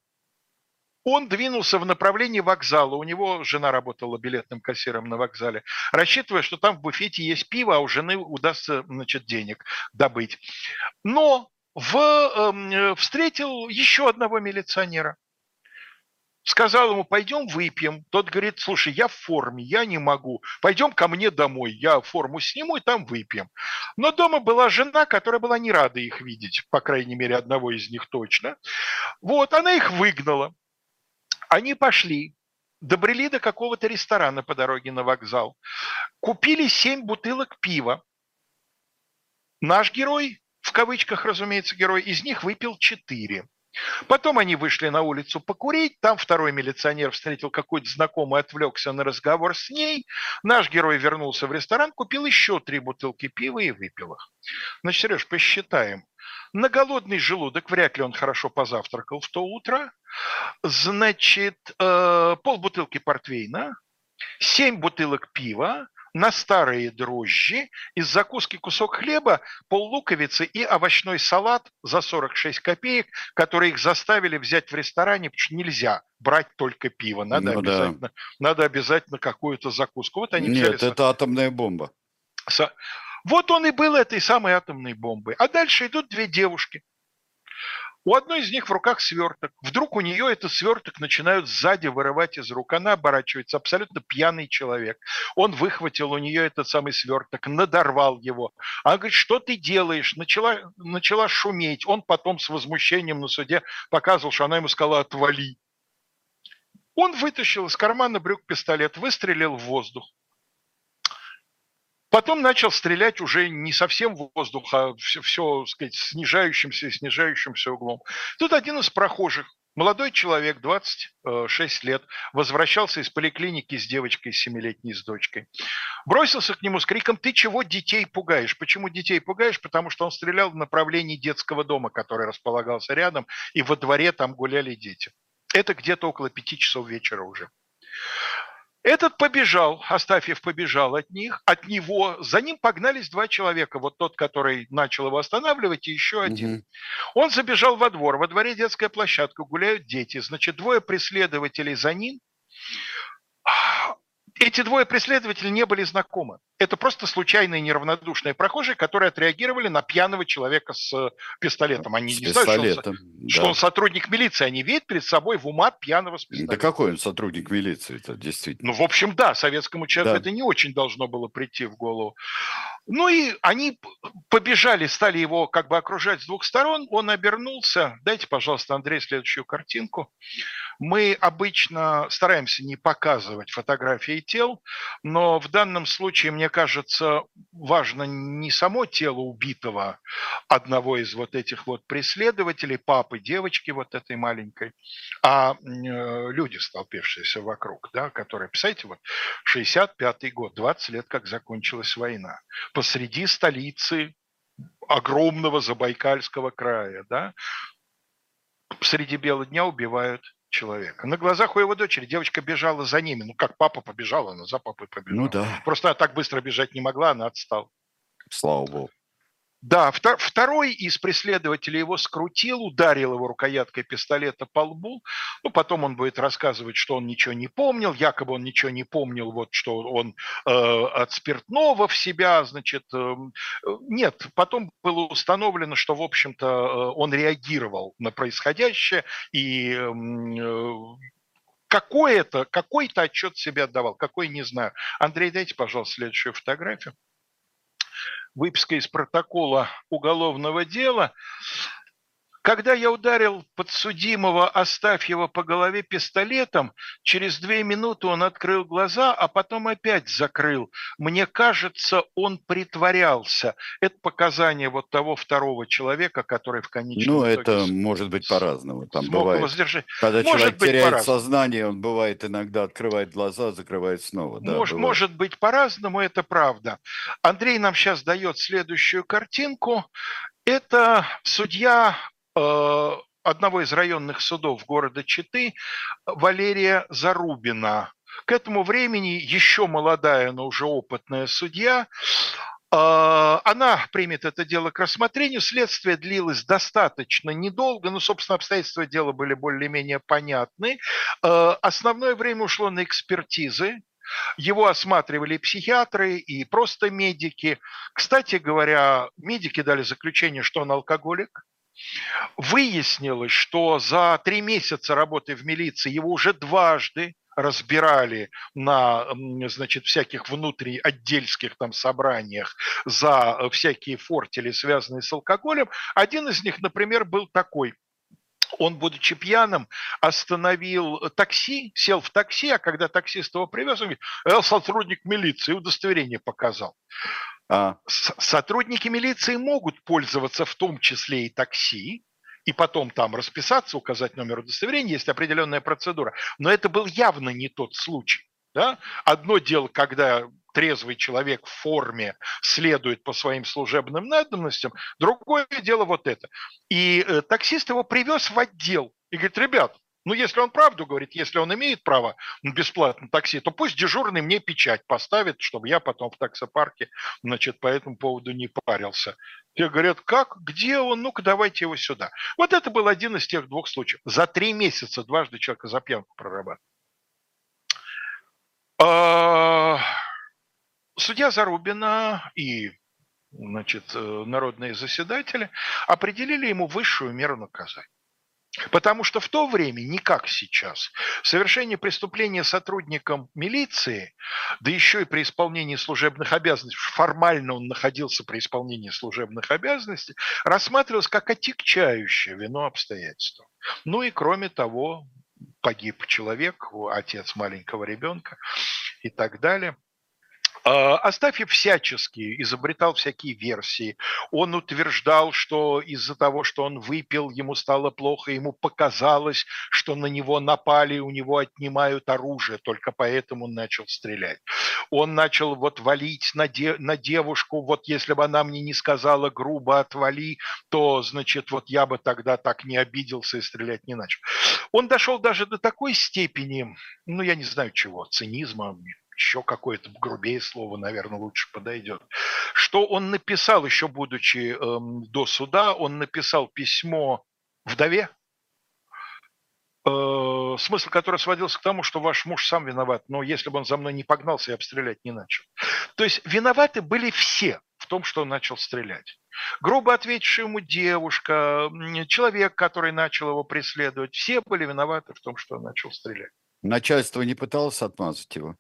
Он двинулся в направлении вокзала. У него жена работала билетным кассиром на вокзале, рассчитывая, что там в буфете есть пиво, а у жены удастся значит, денег добыть. Но в, э, встретил еще одного милиционера. Сказал ему, пойдем выпьем. Тот говорит, слушай, я в форме, я не могу. Пойдем ко мне домой, я форму сниму и там выпьем. Но дома была жена, которая была не рада их видеть, по крайней мере, одного из них точно. Вот, она их выгнала. Они пошли, добрели до какого-то ресторана по дороге на вокзал, купили семь бутылок пива. Наш герой, в кавычках, разумеется, герой, из них выпил четыре. Потом они вышли на улицу покурить, там второй милиционер встретил какой-то знакомый, отвлекся на разговор с ней. Наш герой вернулся в ресторан, купил еще три бутылки пива и выпил их. Значит, Сереж, посчитаем. На голодный желудок вряд ли он хорошо позавтракал в то утро. Значит, э, полбутылки портвейна, семь бутылок пива, на старые дрожжи, из закуски кусок хлеба, пол луковицы и овощной салат за 46 копеек, которые их заставили взять в ресторане, потому что нельзя брать только пиво, надо, ну, обязательно, да. надо обязательно какую-то закуску. Вот они Нет, взяли... это атомная бомба. Вот он и был этой самой атомной бомбой. А дальше идут две девушки. У одной из них в руках сверток. Вдруг у нее этот сверток начинают сзади вырывать из рук. Она оборачивается, абсолютно пьяный человек. Он выхватил у нее этот самый сверток, надорвал его. Она говорит, что ты делаешь? Начала, начала шуметь. Он потом с возмущением на суде показывал, что она ему сказала, отвали. Он вытащил из кармана брюк пистолет, выстрелил в воздух. Потом начал стрелять уже не совсем в воздух, а все, все сказать, снижающимся и снижающимся углом. Тут один из прохожих, молодой человек, 26 лет, возвращался из поликлиники с девочкой семилетней, с дочкой. Бросился к нему с криком «Ты чего детей пугаешь?» Почему детей пугаешь? Потому что он стрелял в направлении детского дома, который располагался рядом, и во дворе там гуляли дети. Это где-то около пяти часов вечера уже. Этот побежал, Астафьев побежал от них, от него, за ним погнались два человека, вот тот, который начал его останавливать, и еще один. Угу. Он забежал во двор, во дворе детская площадка, гуляют дети, значит, двое преследователей за ним, эти двое преследователей не были знакомы. Это просто случайные неравнодушные прохожие, которые отреагировали на пьяного человека с э, пистолетом. Они с не знают, что он, да. что он сотрудник милиции. Они видят перед собой в ума пьяного с пистолетом. Да какой он сотрудник милиции это действительно? Ну, в общем, да, советскому человеку да. это не очень должно было прийти в голову. Ну и они побежали, стали его как бы окружать с двух сторон. Он обернулся. Дайте, пожалуйста, Андрей, следующую картинку. Мы обычно стараемся не показывать фотографии тел, но в данном случае, мне кажется, важно не само тело убитого одного из вот этих вот преследователей, папы, девочки вот этой маленькой, а э, люди, столпившиеся вокруг, да, которые, представляете, вот 65-й год, 20 лет, как закончилась война, посреди столицы огромного Забайкальского края, да, среди бела дня убивают человека. На глазах у его дочери девочка бежала за ними. Ну, как папа побежал, она за папой побежала. Ну да. Просто она так быстро бежать не могла, она отстала. Слава богу. Да, второй из преследователей его скрутил, ударил его рукояткой пистолета по лбу. Ну, потом он будет рассказывать, что он ничего не помнил, якобы он ничего не помнил, вот что он э, от спиртного в себя, значит, э, нет. Потом было установлено, что, в общем-то, э, он реагировал на происходящее и э, какой-то, какой-то отчет себе отдавал, какой не знаю. Андрей, дайте, пожалуйста, следующую фотографию выписка из протокола уголовного дела. Когда я ударил подсудимого Астафьева по голове пистолетом, через две минуты он открыл глаза, а потом опять закрыл. Мне кажется, он притворялся. Это показание вот того второго человека, который в конечном Ну, это может быть по-разному. Там бывает, воздержать. когда может человек теряет сознание, он бывает иногда открывает глаза, закрывает снова. Да, может, может быть по-разному, это правда. Андрей нам сейчас дает следующую картинку. Это судья одного из районных судов города Читы Валерия Зарубина. К этому времени еще молодая, но уже опытная судья, э, она примет это дело к рассмотрению. Следствие длилось достаточно недолго, но, собственно, обстоятельства дела были более-менее понятны. Э, основное время ушло на экспертизы, его осматривали психиатры и просто медики. Кстати говоря, медики дали заключение, что он алкоголик. Выяснилось, что за три месяца работы в милиции его уже дважды разбирали на, значит, всяких внутриотдельских там собраниях за всякие фортили, связанные с алкоголем. Один из них, например, был такой – он, будучи пьяным, остановил такси, сел в такси, а когда таксист его привез, он говорит, я сотрудник милиции, удостоверение показал. А. Сотрудники милиции могут пользоваться в том числе и такси, и потом там расписаться, указать номер удостоверения, есть определенная процедура. Но это был явно не тот случай. Да? Одно дело, когда трезвый человек в форме следует по своим служебным надобностям, другое дело вот это. И э, таксист его привез в отдел и говорит, ребят, ну, если он правду говорит, если он имеет право на бесплатное такси, то пусть дежурный мне печать поставит, чтобы я потом в таксопарке, значит, по этому поводу не парился. Те говорят, как, где он, ну-ка давайте его сюда. Вот это был один из тех двух случаев. За три месяца дважды человека за пьянку прорабатывал. Судья Зарубина и значит, э, народные заседатели определили ему высшую меру наказания. Потому что в то время, не как сейчас, совершение преступления сотрудником милиции, да еще и при исполнении служебных обязанностей, формально он находился при исполнении служебных обязанностей, рассматривалось как отягчающее вину обстоятельства. Ну и кроме того, погиб человек, отец маленького ребенка и так далее – Астафьев всячески изобретал всякие версии. Он утверждал, что из-за того, что он выпил, ему стало плохо, ему показалось, что на него напали, у него отнимают оружие, только поэтому он начал стрелять. Он начал вот валить на, де, на девушку, вот если бы она мне не сказала грубо «отвали», то, значит, вот я бы тогда так не обиделся и стрелять не начал. Он дошел даже до такой степени, ну, я не знаю чего, цинизма, еще какое-то грубее слово, наверное, лучше подойдет, что он написал, еще будучи эм, до суда, он написал письмо вдове, э, смысл которого сводился к тому, что ваш муж сам виноват, но если бы он за мной не погнался и обстрелять не начал. То есть виноваты были все в том, что он начал стрелять. Грубо ответившая ему девушка, человек, который начал его преследовать, все были виноваты в том, что он начал стрелять. Начальство не пыталось отмазать его?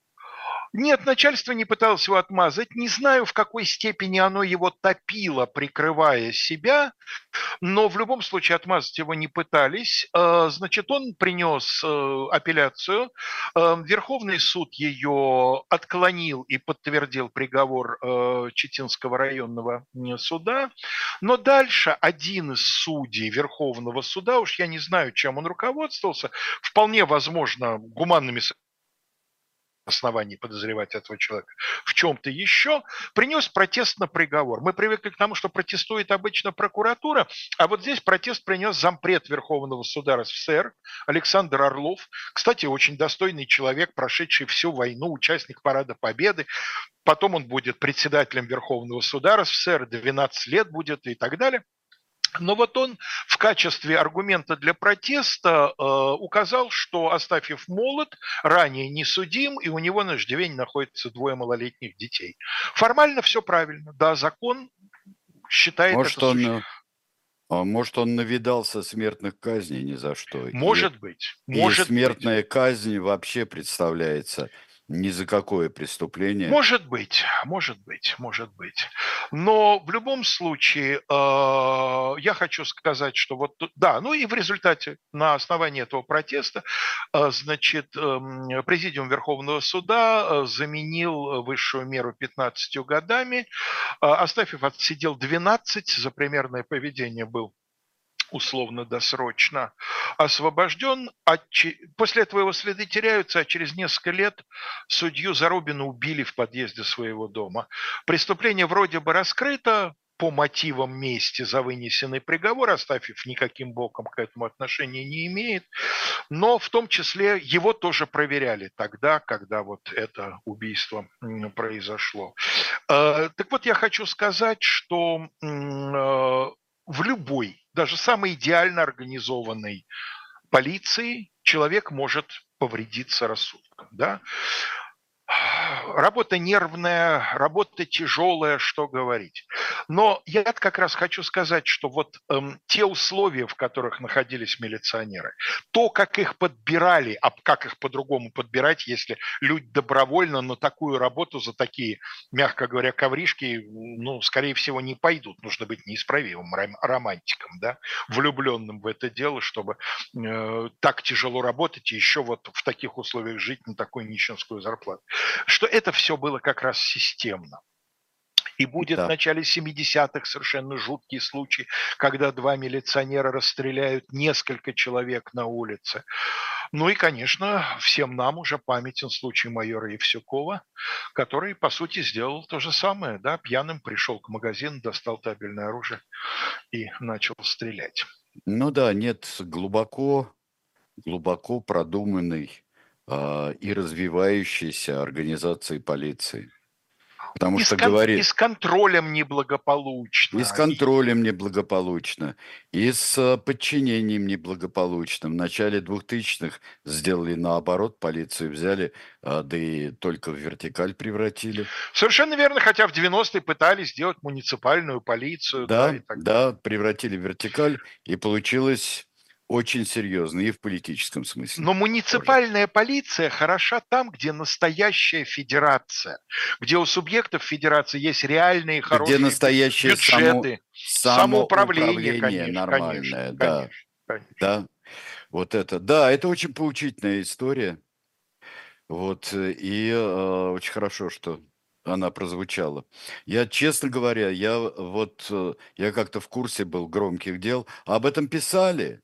Нет, начальство не пыталось его отмазать. Не знаю, в какой степени оно его топило, прикрывая себя, но в любом случае отмазать его не пытались. А, значит, он принес э, апелляцию. Э, Верховный суд ее отклонил и подтвердил приговор э, Читинского районного суда. Но дальше один из судей Верховного суда, уж я не знаю, чем он руководствовался, вполне возможно, гуманными оснований подозревать этого человека в чем-то еще, принес протест на приговор. Мы привыкли к тому, что протестует обычно прокуратура, а вот здесь протест принес зампред Верховного суда РСФСР Александр Орлов. Кстати, очень достойный человек, прошедший всю войну, участник Парада Победы. Потом он будет председателем Верховного суда РСФСР, 12 лет будет и так далее. Но вот он в качестве аргумента для протеста э, указал, что Астафьев молод, ранее не судим, и у него на иждивении находится двое малолетних детей. Формально все правильно. Да, закон считает может, это... Он, а может, он навидался смертных казней ни за что. Может и, быть. Может и смертная быть. казнь вообще представляется ни за какое преступление. Может быть, может быть, может быть. Но в любом случае э, я хочу сказать, что вот да, ну и в результате на основании этого протеста, э, значит, э, президиум Верховного суда э, заменил высшую меру 15 годами. Э, Астафьев отсидел 12 за примерное поведение был условно-досрочно освобожден. А после этого его следы теряются, а через несколько лет судью Зарубина убили в подъезде своего дома. Преступление вроде бы раскрыто, по мотивам мести за вынесенный приговор, Астафьев никаким боком к этому отношения не имеет, но в том числе его тоже проверяли тогда, когда вот это убийство произошло. Э, так вот, я хочу сказать, что э, в любой даже самой идеально организованной полиции человек может повредиться рассудком. Да? Работа нервная, работа тяжелая, что говорить. Но я как раз хочу сказать, что вот эм, те условия, в которых находились милиционеры, то, как их подбирали, а как их по-другому подбирать, если люди добровольно на такую работу за такие, мягко говоря, ковришки, ну, скорее всего, не пойдут. Нужно быть неисправимым романтиком, да, влюбленным в это дело, чтобы э, так тяжело работать и еще вот в таких условиях жить на такую нищенскую зарплату что это все было как раз системно. И будет да. в начале 70-х совершенно жуткий случай, когда два милиционера расстреляют несколько человек на улице. Ну и, конечно, всем нам уже памятен случай майора Евсюкова, который, по сути, сделал то же самое. Да? Пьяным пришел к магазину, достал табельное оружие и начал стрелять. Ну да, нет глубоко, глубоко продуманный и развивающейся организации полиции. Потому и что с кон- говорит... И с контролем неблагополучно. И с контролем неблагополучно. И с а, подчинением неблагополучно. В начале 2000-х сделали наоборот, полицию взяли, а, да и только в вертикаль превратили. Совершенно верно, хотя в 90-е пытались сделать муниципальную полицию. Да, да, да, превратили в вертикаль, и получилось очень серьезно и в политическом смысле. Но муниципальная тоже. полиция хороша там, где настоящая федерация, где у субъектов федерации есть реальные хорошие где настоящие бюджеты, само, самоуправление, конечно, нормальное, конечно, да, конечно, конечно. да, вот это, да, это очень поучительная история, вот и э, очень хорошо, что она прозвучала. Я, честно говоря, я вот, э, я как-то в курсе был громких дел, об этом писали,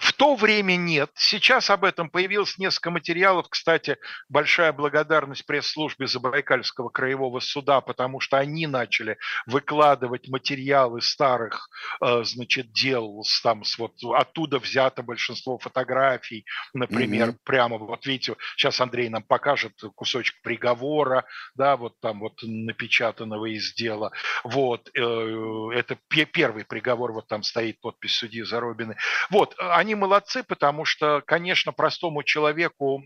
В то время нет. Сейчас об этом появилось несколько материалов. Кстати, большая благодарность пресс-службе Забайкальского краевого суда, потому что они начали выкладывать материалы старых, э, значит, дел. Там, вот, оттуда взято большинство фотографий, например, угу. прямо, вот видите, сейчас Андрей нам покажет кусочек приговора, да, вот там вот напечатанного из дела. Вот, э, это первый приговор, вот там стоит подпись судьи Заробины. Вот, они молодцы, потому что, конечно, простому человеку,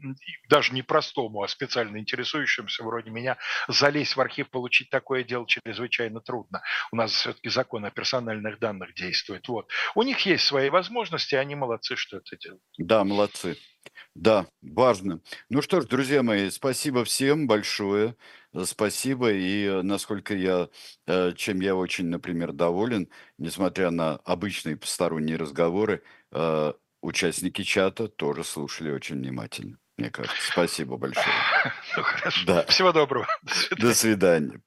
даже не простому, а специально интересующемуся вроде меня, залезть в архив, получить такое дело чрезвычайно трудно. У нас все-таки закон о персональных данных действует. Вот. У них есть свои возможности, они молодцы, что это делают. Да, молодцы. Да, важно. Ну что ж, друзья мои, спасибо всем большое. Спасибо. И э, насколько я, э, чем я очень, например, доволен, несмотря на обычные посторонние разговоры, э, участники чата тоже слушали очень внимательно. Мне кажется. Спасибо большое. Ну, хорошо. Да. Всего доброго. До свидания. До свидания.